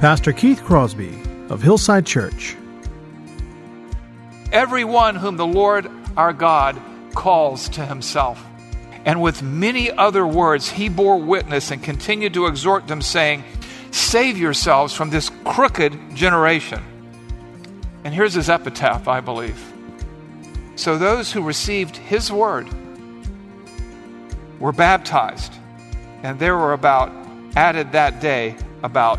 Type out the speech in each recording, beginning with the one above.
Pastor Keith Crosby of Hillside Church. Everyone whom the Lord our God calls to himself. And with many other words, he bore witness and continued to exhort them, saying, Save yourselves from this crooked generation. And here's his epitaph, I believe. So those who received his word were baptized, and there were about, added that day, about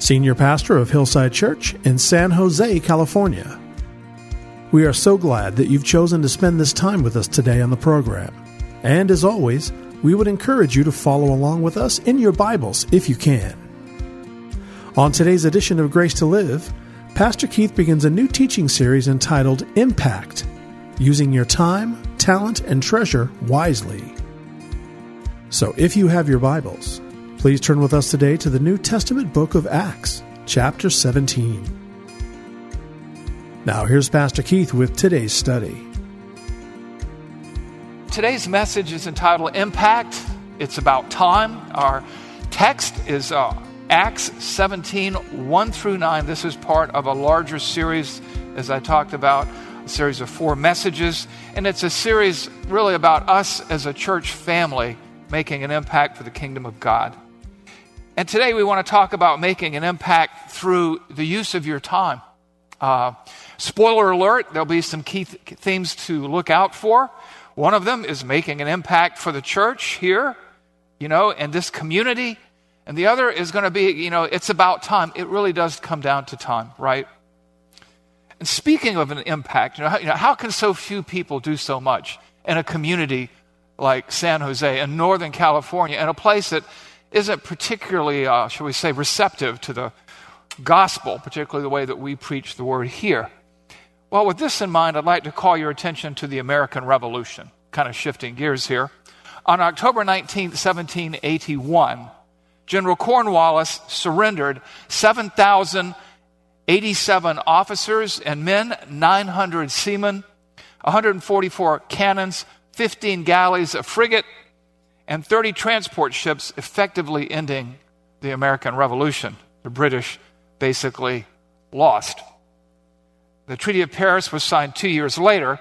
Senior Pastor of Hillside Church in San Jose, California. We are so glad that you've chosen to spend this time with us today on the program. And as always, we would encourage you to follow along with us in your Bibles if you can. On today's edition of Grace to Live, Pastor Keith begins a new teaching series entitled Impact Using Your Time, Talent, and Treasure Wisely. So if you have your Bibles, please turn with us today to the New Testament book of Acts, chapter 17. Now here's Pastor Keith with today's study. Today's message is entitled Impact. It's about time. Our text is uh, Acts 17 1 through 9. This is part of a larger series, as I talked about, a series of four messages. And it's a series really about us as a church family making an impact for the kingdom of God. And today we want to talk about making an impact through the use of your time. Uh, spoiler alert, there'll be some key th- themes to look out for. One of them is making an impact for the church here, you know, and this community. And the other is going to be, you know, it's about time. It really does come down to time, right? And speaking of an impact, you know, how, you know, how can so few people do so much in a community like San Jose in Northern California, in a place that isn't particularly, uh, shall we say, receptive to the gospel, particularly the way that we preach the word here? Well, with this in mind, I'd like to call your attention to the American Revolution, kind of shifting gears here. On October 19, 1781, General Cornwallis surrendered 7,087 officers and men, 900 seamen, 144 cannons, 15 galleys, a frigate, and 30 transport ships, effectively ending the American Revolution. The British basically lost. The Treaty of Paris was signed two years later.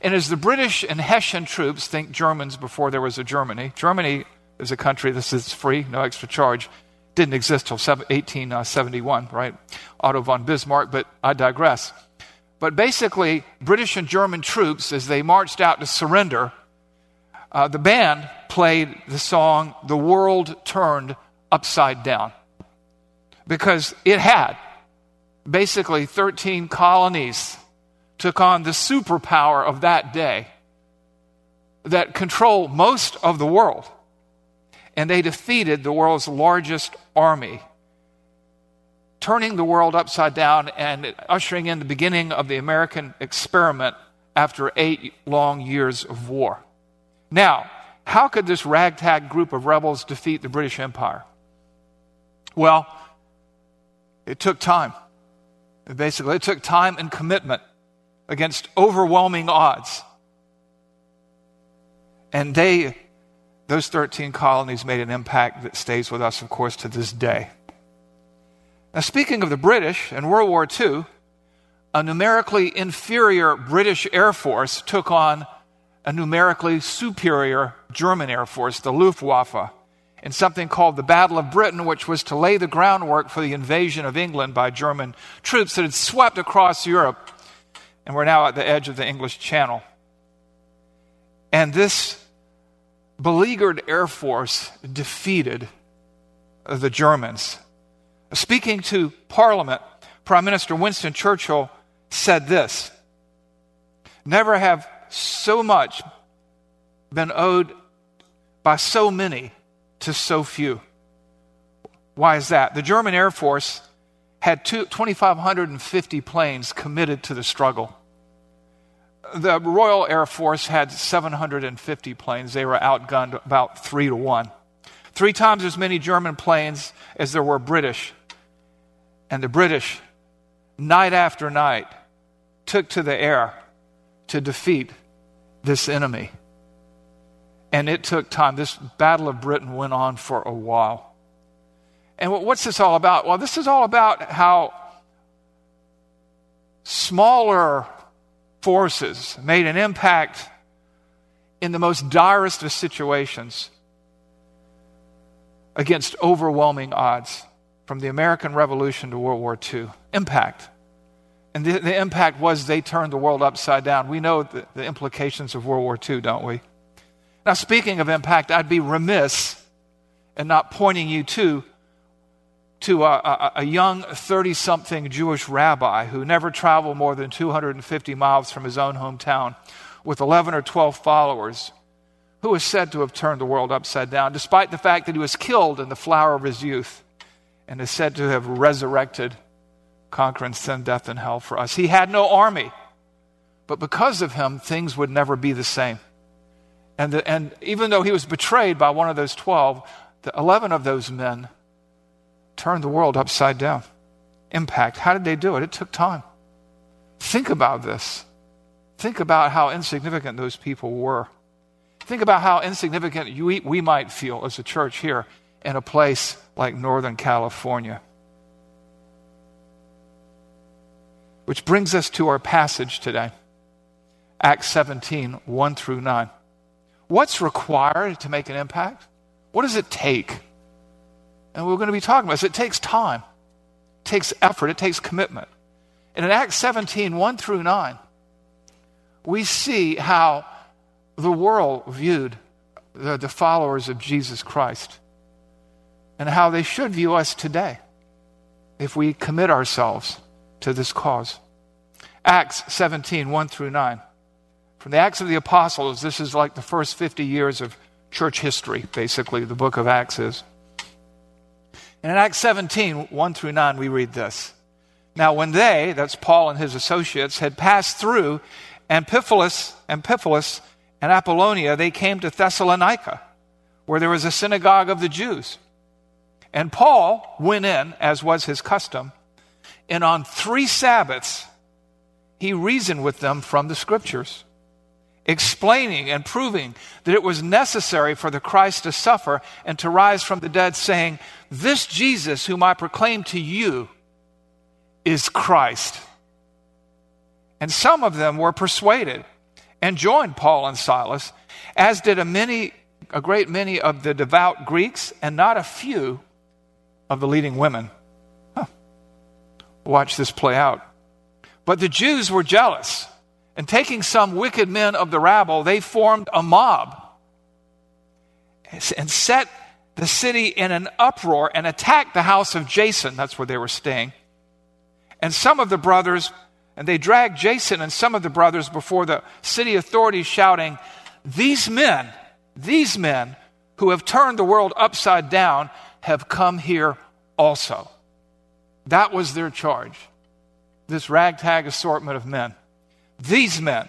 And as the British and Hessian troops think Germans before there was a Germany, Germany is a country this is free, no extra charge, didn't exist till 1871, right? Otto von Bismarck, but I digress. But basically, British and German troops, as they marched out to surrender, uh, the band played the song The World Turned Upside Down because it had basically 13 colonies took on the superpower of that day that control most of the world. And they defeated the world's largest army, turning the world upside down and ushering in the beginning of the American experiment after eight long years of war. Now, how could this ragtag group of rebels defeat the British Empire? Well, it took time. Basically, it took time and commitment against overwhelming odds. And they, those 13 colonies, made an impact that stays with us, of course, to this day. Now, speaking of the British, in World War II, a numerically inferior British Air Force took on a numerically superior German Air Force, the Luftwaffe, in something called the Battle of Britain, which was to lay the groundwork for the invasion of England by German troops that had swept across Europe and were now at the edge of the English Channel. And this beleaguered Air Force defeated the Germans. Speaking to Parliament, Prime Minister Winston Churchill said this Never have so much been owed by so many to so few. Why is that? The German Air Force had 2,550 planes committed to the struggle. The Royal Air Force had 750 planes. They were outgunned about three to one. Three times as many German planes as there were British. And the British, night after night, took to the air to defeat this enemy. And it took time. This Battle of Britain went on for a while. And what's this all about? Well, this is all about how smaller forces made an impact in the most direst of situations against overwhelming odds from the American Revolution to World War II. Impact. And the, the impact was they turned the world upside down. We know the, the implications of World War II, don't we? Now, speaking of impact, I'd be remiss in not pointing you to, to a, a, a young 30 something Jewish rabbi who never traveled more than 250 miles from his own hometown with 11 or 12 followers, who is said to have turned the world upside down, despite the fact that he was killed in the flower of his youth and is said to have resurrected conquering sin, death, and hell for us. He had no army, but because of him, things would never be the same. And, the, and even though he was betrayed by one of those 12, the 11 of those men turned the world upside down. Impact. How did they do it? It took time. Think about this. Think about how insignificant those people were. Think about how insignificant we, we might feel as a church here in a place like Northern California. Which brings us to our passage today Acts 17 1 through 9. What's required to make an impact? What does it take? And we're going to be talking about this. It takes time, it takes effort, it takes commitment. And in Acts 17 1 through 9, we see how the world viewed the, the followers of Jesus Christ and how they should view us today if we commit ourselves to this cause. Acts 17, 1 through 9. From the Acts of the Apostles, this is like the first 50 years of church history, basically, the book of Acts is. And in Acts 17, 1 through 9, we read this. Now, when they, that's Paul and his associates, had passed through Amphipolis, Amphipolis and Apollonia, they came to Thessalonica, where there was a synagogue of the Jews. And Paul went in, as was his custom, and on three Sabbaths, he reasoned with them from the scriptures, explaining and proving that it was necessary for the Christ to suffer and to rise from the dead, saying, This Jesus, whom I proclaim to you, is Christ. And some of them were persuaded and joined Paul and Silas, as did a many a great many of the devout Greeks, and not a few of the leading women. Watch this play out. But the Jews were jealous, and taking some wicked men of the rabble, they formed a mob and set the city in an uproar and attacked the house of Jason. That's where they were staying. And some of the brothers, and they dragged Jason and some of the brothers before the city authorities, shouting, These men, these men who have turned the world upside down have come here also. That was their charge. This ragtag assortment of men. These men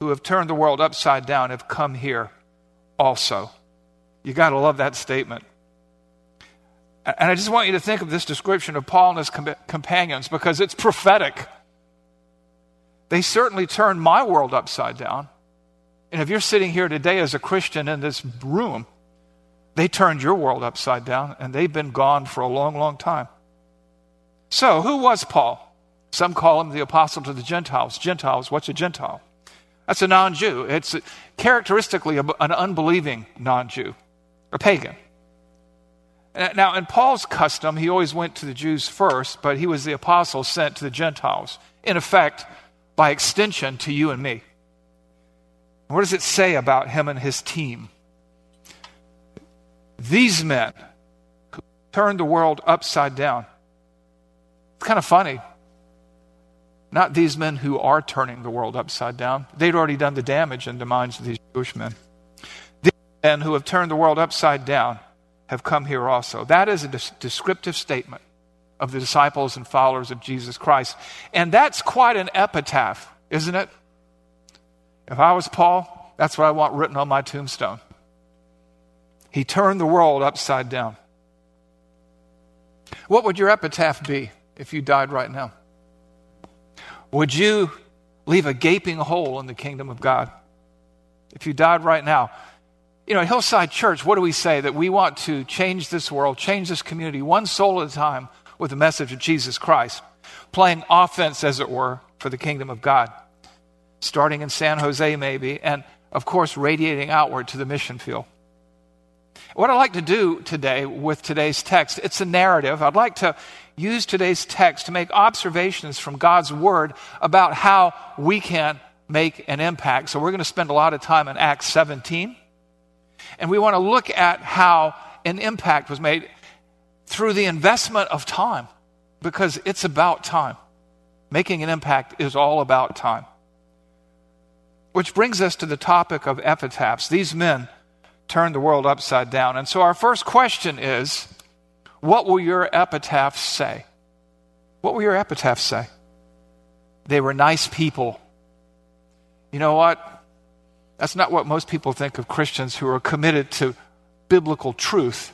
who have turned the world upside down have come here also. You got to love that statement. And I just want you to think of this description of Paul and his com- companions because it's prophetic. They certainly turned my world upside down. And if you're sitting here today as a Christian in this room, they turned your world upside down and they've been gone for a long, long time. So, who was Paul? Some call him the apostle to the Gentiles. Gentiles, what's a Gentile? That's a non Jew. It's characteristically an unbelieving non Jew, a pagan. Now, in Paul's custom, he always went to the Jews first, but he was the apostle sent to the Gentiles. In effect, by extension, to you and me. What does it say about him and his team? These men who turned the world upside down. Kind of funny. Not these men who are turning the world upside down. They'd already done the damage in the minds of these Jewish men. These men who have turned the world upside down have come here also. That is a descriptive statement of the disciples and followers of Jesus Christ. And that's quite an epitaph, isn't it? If I was Paul, that's what I want written on my tombstone. He turned the world upside down. What would your epitaph be if you died right now? Would you leave a gaping hole in the kingdom of God? If you died right now, you know, at Hillside Church, what do we say? That we want to change this world, change this community, one soul at a time with the message of Jesus Christ, playing offense, as it were, for the kingdom of God, starting in San Jose, maybe, and of course, radiating outward to the mission field. What I'd like to do today with today's text, it's a narrative. I'd like to use today's text to make observations from God's Word about how we can make an impact. So we're going to spend a lot of time in Acts 17. And we want to look at how an impact was made through the investment of time because it's about time. Making an impact is all about time. Which brings us to the topic of epitaphs. These men turned the world upside down. And so our first question is what will your epitaphs say? What will your epitaphs say? They were nice people. You know what? That's not what most people think of Christians who are committed to biblical truth.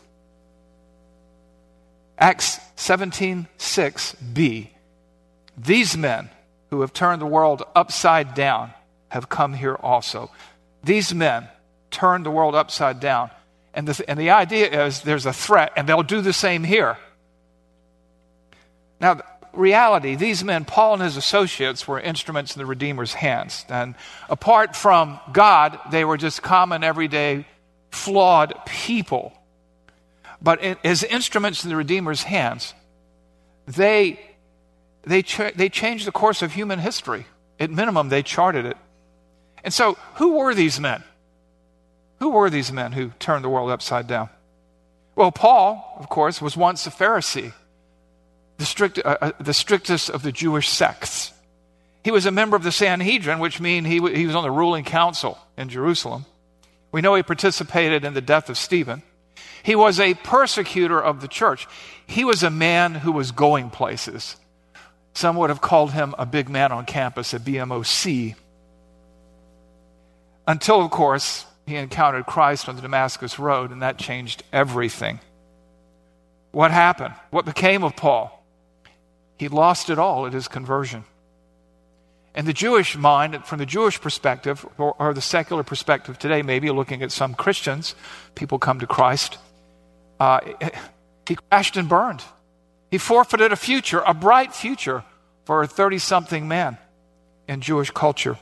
Acts 17:6b These men who have turned the world upside down have come here also. These men turned the world upside down. And the, and the idea is there's a threat, and they'll do the same here. Now, reality, these men, Paul and his associates, were instruments in the Redeemer's hands. And apart from God, they were just common, everyday, flawed people. But in, as instruments in the Redeemer's hands, they, they, ch- they changed the course of human history. At minimum, they charted it. And so, who were these men? Who were these men who turned the world upside down? Well, Paul, of course, was once a Pharisee the, strict, uh, uh, the strictest of the Jewish sects. He was a member of the Sanhedrin, which means he, w- he was on the ruling council in Jerusalem. We know he participated in the death of Stephen. He was a persecutor of the church. He was a man who was going places. Some would have called him a big man on campus, a BMOC. Until, of course, he encountered Christ on the Damascus Road, and that changed everything. What happened? What became of Paul? He lost it all at his conversion. And the Jewish mind, from the Jewish perspective, or, or, the secular perspective today, maybe looking at some Christians, people come to Christ, uh, he crashed and burned. He forfeited a future, a bright future, for a 30 something man in Jewish culture.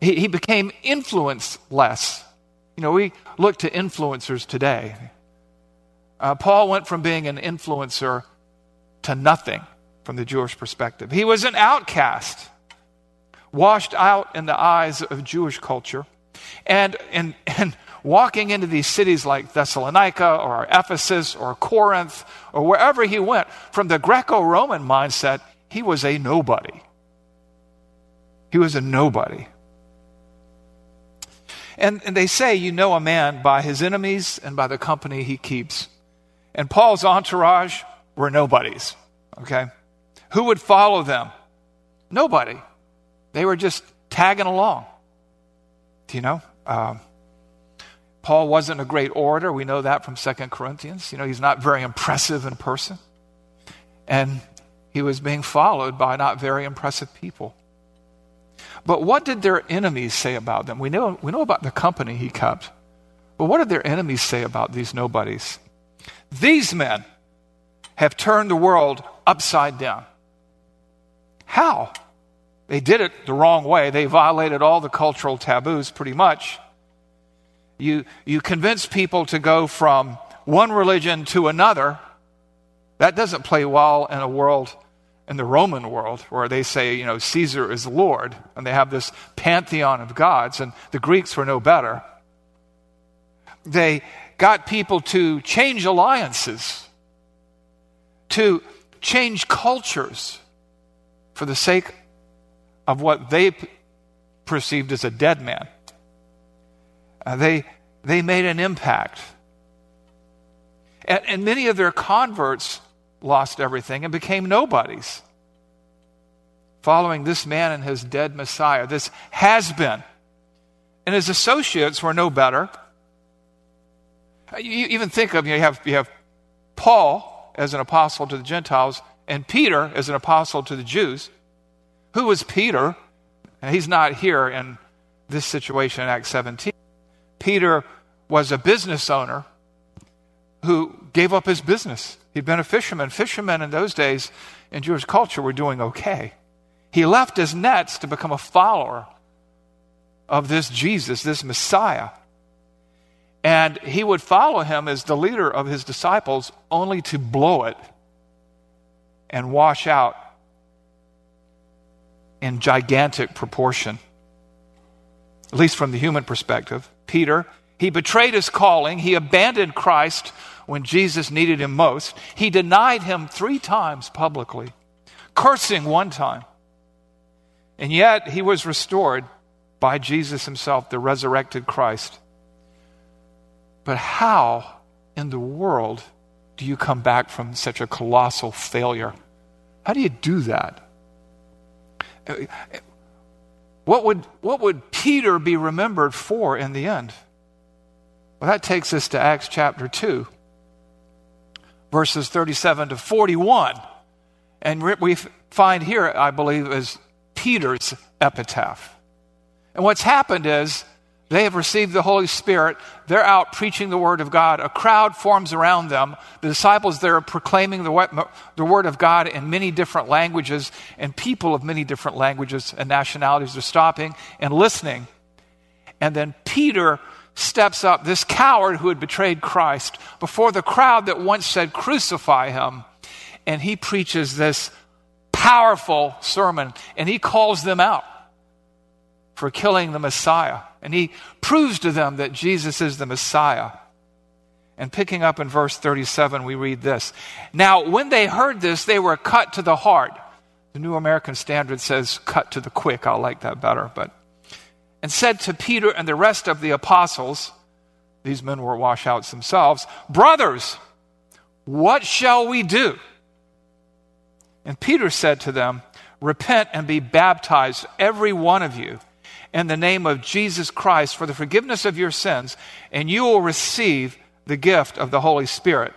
He, he became influenceless. You know, we look to influencers today. Uh, Paul went from being an influencer to nothing from the Jewish perspective. He was an outcast, washed out in the eyes of Jewish culture. And, and, and walking into these cities like Thessalonica or Ephesus or Corinth or wherever he went, from the Greco Roman mindset, he was a nobody. He was a nobody. And, and they say you know a man by his enemies and by the company he keeps. And Paul's entourage were nobodies, okay? Who would follow them? Nobody. They were just tagging along. Do you know? Um, Paul wasn't a great orator. We know that from 2 Corinthians. You know, he's not very impressive in person. And he was being followed by not very impressive people. But what did their enemies say about them? We know, we know about the company he kept. But what did their enemies say about these nobodies? These men have turned the world upside down. How? They did it the wrong way. They violated all the cultural taboos pretty much. You, you convince people to go from one religion to another. That doesn't play well in a world, in the Roman world, where they say, you know, Caesar is Lord, and they have this pantheon of gods, and the Greeks were no better. They got people to change alliances, to change cultures for the sake of what they perceived as a dead man. Uh, they, they made an impact. And, and many of their converts lost everything and became nobodies. Following this man and his dead Messiah, this has been. And his associates were no better. You even think of, you, know, you, have, you have Paul as an apostle to the Gentiles and Peter as an apostle to the Jews. Who was Peter? He's not here in this situation in Acts 17. Peter was a business owner who gave up his business. He'd been a fisherman. Fishermen in those days in Jewish culture were doing okay. He left his nets to become a follower of this Jesus, this Messiah. And he would follow him as the leader of his disciples only to blow it and wash out in gigantic proportion, at least from the human perspective. Peter, he betrayed his calling, he abandoned Christ when Jesus needed him most. He denied him three times publicly, cursing one time. And yet he was restored by Jesus himself, the resurrected Christ. But how in the world do you come back from such a colossal failure? How do you do that? What would, what would Peter be remembered for in the end? Well, that takes us to Acts chapter 2, verses 37 to 41. And we find here, I believe, is Peter's epitaph. And what's happened is they have received the Holy Spirit. They're out preaching the Word of God. A crowd forms around them. The disciples there are proclaiming the, the Word of God in many different languages, and people of many different languages and nationalities are stopping and listening. And then Peter steps up, this coward who had betrayed Christ, before the crowd that once said, Crucify him. And he preaches this powerful sermon, and he calls them out for killing the Messiah. And he proves to them that Jesus is the Messiah. And picking up in verse 37, we read this Now, when they heard this, they were cut to the heart. The New American Standard says cut to the quick. I like that better. But and said to Peter and the rest of the apostles, these men were washouts themselves, Brothers, what shall we do? And Peter said to them, Repent and be baptized, every one of you in the name of Jesus Christ for the forgiveness of your sins, and you will receive the gift of the Holy Spirit.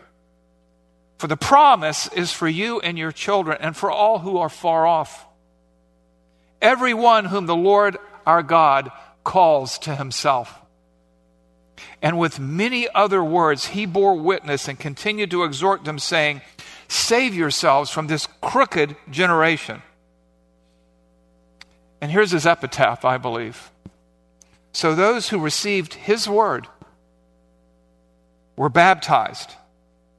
For the promise is for you and your children, and for all who are far off. Everyone whom the Lord our God calls to himself. And with many other words, he bore witness and continued to exhort them, saying, Save yourselves from this crooked generation. And here's his epitaph, I believe. So those who received his word were baptized,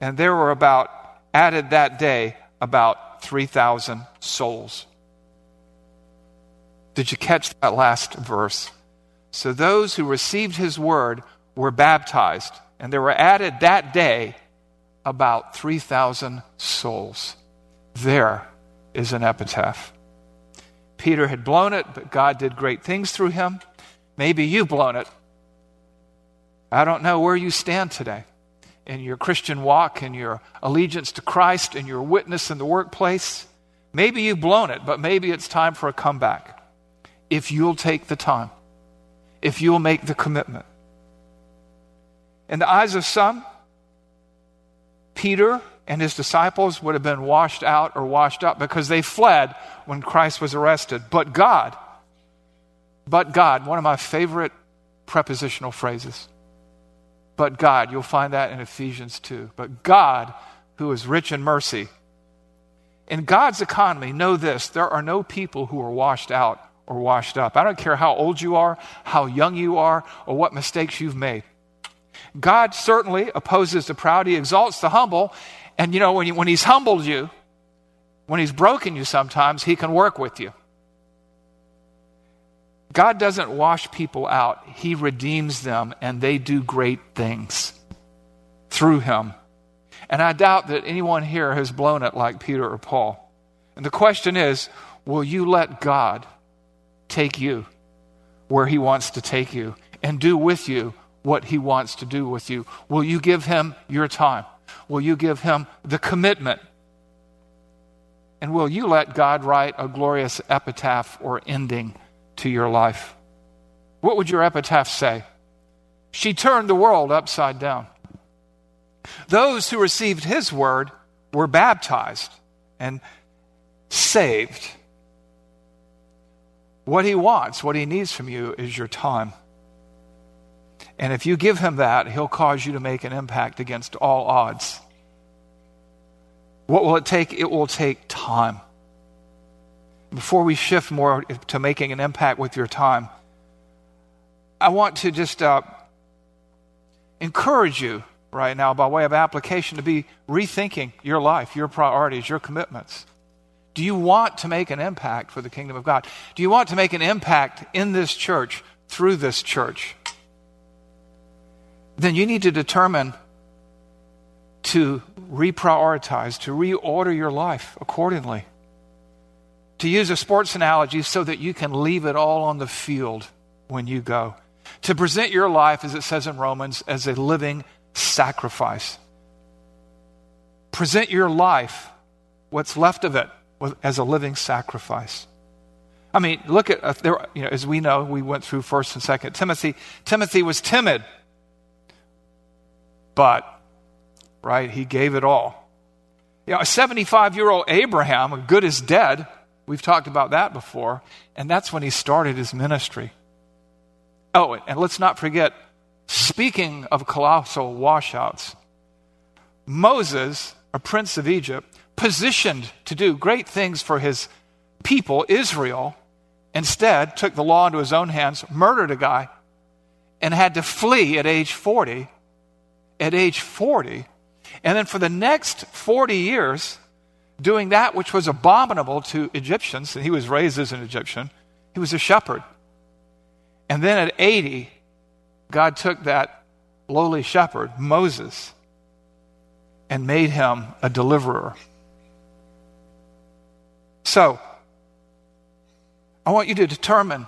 and there were about, added that day, about 3,000 souls. Did you catch that last verse? So those who received his word were baptized, and there were added that day about 3,000 souls. There is an epitaph. Peter had blown it, but God did great things through him. Maybe you've blown it. I don't know where you stand today in your Christian walk, in your allegiance to Christ, in your witness in the workplace. Maybe you've blown it, but maybe it's time for a comeback. If you'll take the time, if you'll make the commitment. In the eyes of some, Peter and his disciples would have been washed out or washed up because they fled when Christ was arrested. But God, but God, one of my favorite prepositional phrases. But God, you'll find that in Ephesians 2. But God, who is rich in mercy. In God's economy, know this there are no people who are washed out or washed up. I don't care how old you are, how young you are, or what mistakes you've made. God certainly opposes the proud, He exalts the humble. And you know, when, when He's humbled you, when He's broken you sometimes, He can work with you. God doesn't wash people out, He redeems them, and they do great things through Him. And I doubt that anyone here has blown it like Peter or Paul. And the question is will you let God take you where He wants to take you and do with you what He wants to do with you? Will you give Him your time? Will you give Him the commitment? And will you let God write a glorious epitaph or ending to your life? What would your epitaph say? She turned the world upside down. Those who received his word were baptized and saved. What he wants, what he needs from you is your time. And if you give him that, he'll cause you to make an impact against all odds. What will it take? It will take time. Before we shift more to making an impact with your time, I want to just uh, encourage you right now, by way of application, to be rethinking your life, your priorities, your commitments. Do you want to make an impact for the kingdom of God? Do you want to make an impact in this church, through this church? Then you need to determine to reprioritize, to reorder your life accordingly. To use a sports analogy so that you can leave it all on the field when you go. To present your life, as it says in Romans, as a living sacrifice. Present your life, what's left of it, as a living sacrifice. I mean, look at, uh, there, you know, as we know, we went through 1st and 2nd Timothy. Timothy was timid, but, right, he gave it all. You know, a 75 year old Abraham, good as dead, we've talked about that before, and that's when he started his ministry. Oh, and let's not forget Speaking of colossal washouts, Moses, a prince of Egypt, positioned to do great things for his people, Israel, instead took the law into his own hands, murdered a guy, and had to flee at age 40. At age 40. And then for the next 40 years, doing that which was abominable to Egyptians, and he was raised as an Egyptian, he was a shepherd. And then at 80, God took that lowly shepherd, Moses, and made him a deliverer. So, I want you to determine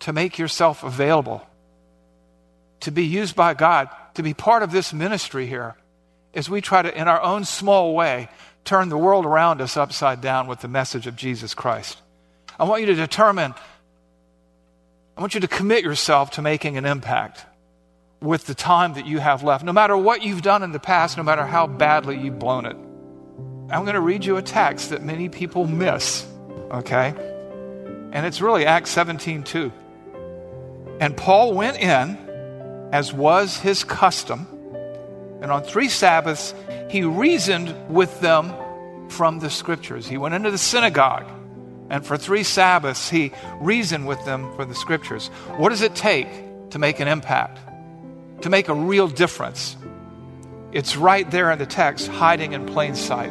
to make yourself available, to be used by God, to be part of this ministry here as we try to, in our own small way, turn the world around us upside down with the message of Jesus Christ. I want you to determine I want you to commit yourself to making an impact with the time that you have left, no matter what you've done in the past, no matter how badly you've blown it. I'm going to read you a text that many people miss, okay? And it's really Acts 17 2. And Paul went in, as was his custom, and on three Sabbaths he reasoned with them from the scriptures. He went into the synagogue and for three Sabbaths, he reasoned with them from the scriptures. What does it take to make an impact, to make a real difference? It's right there in the text, hiding in plain sight.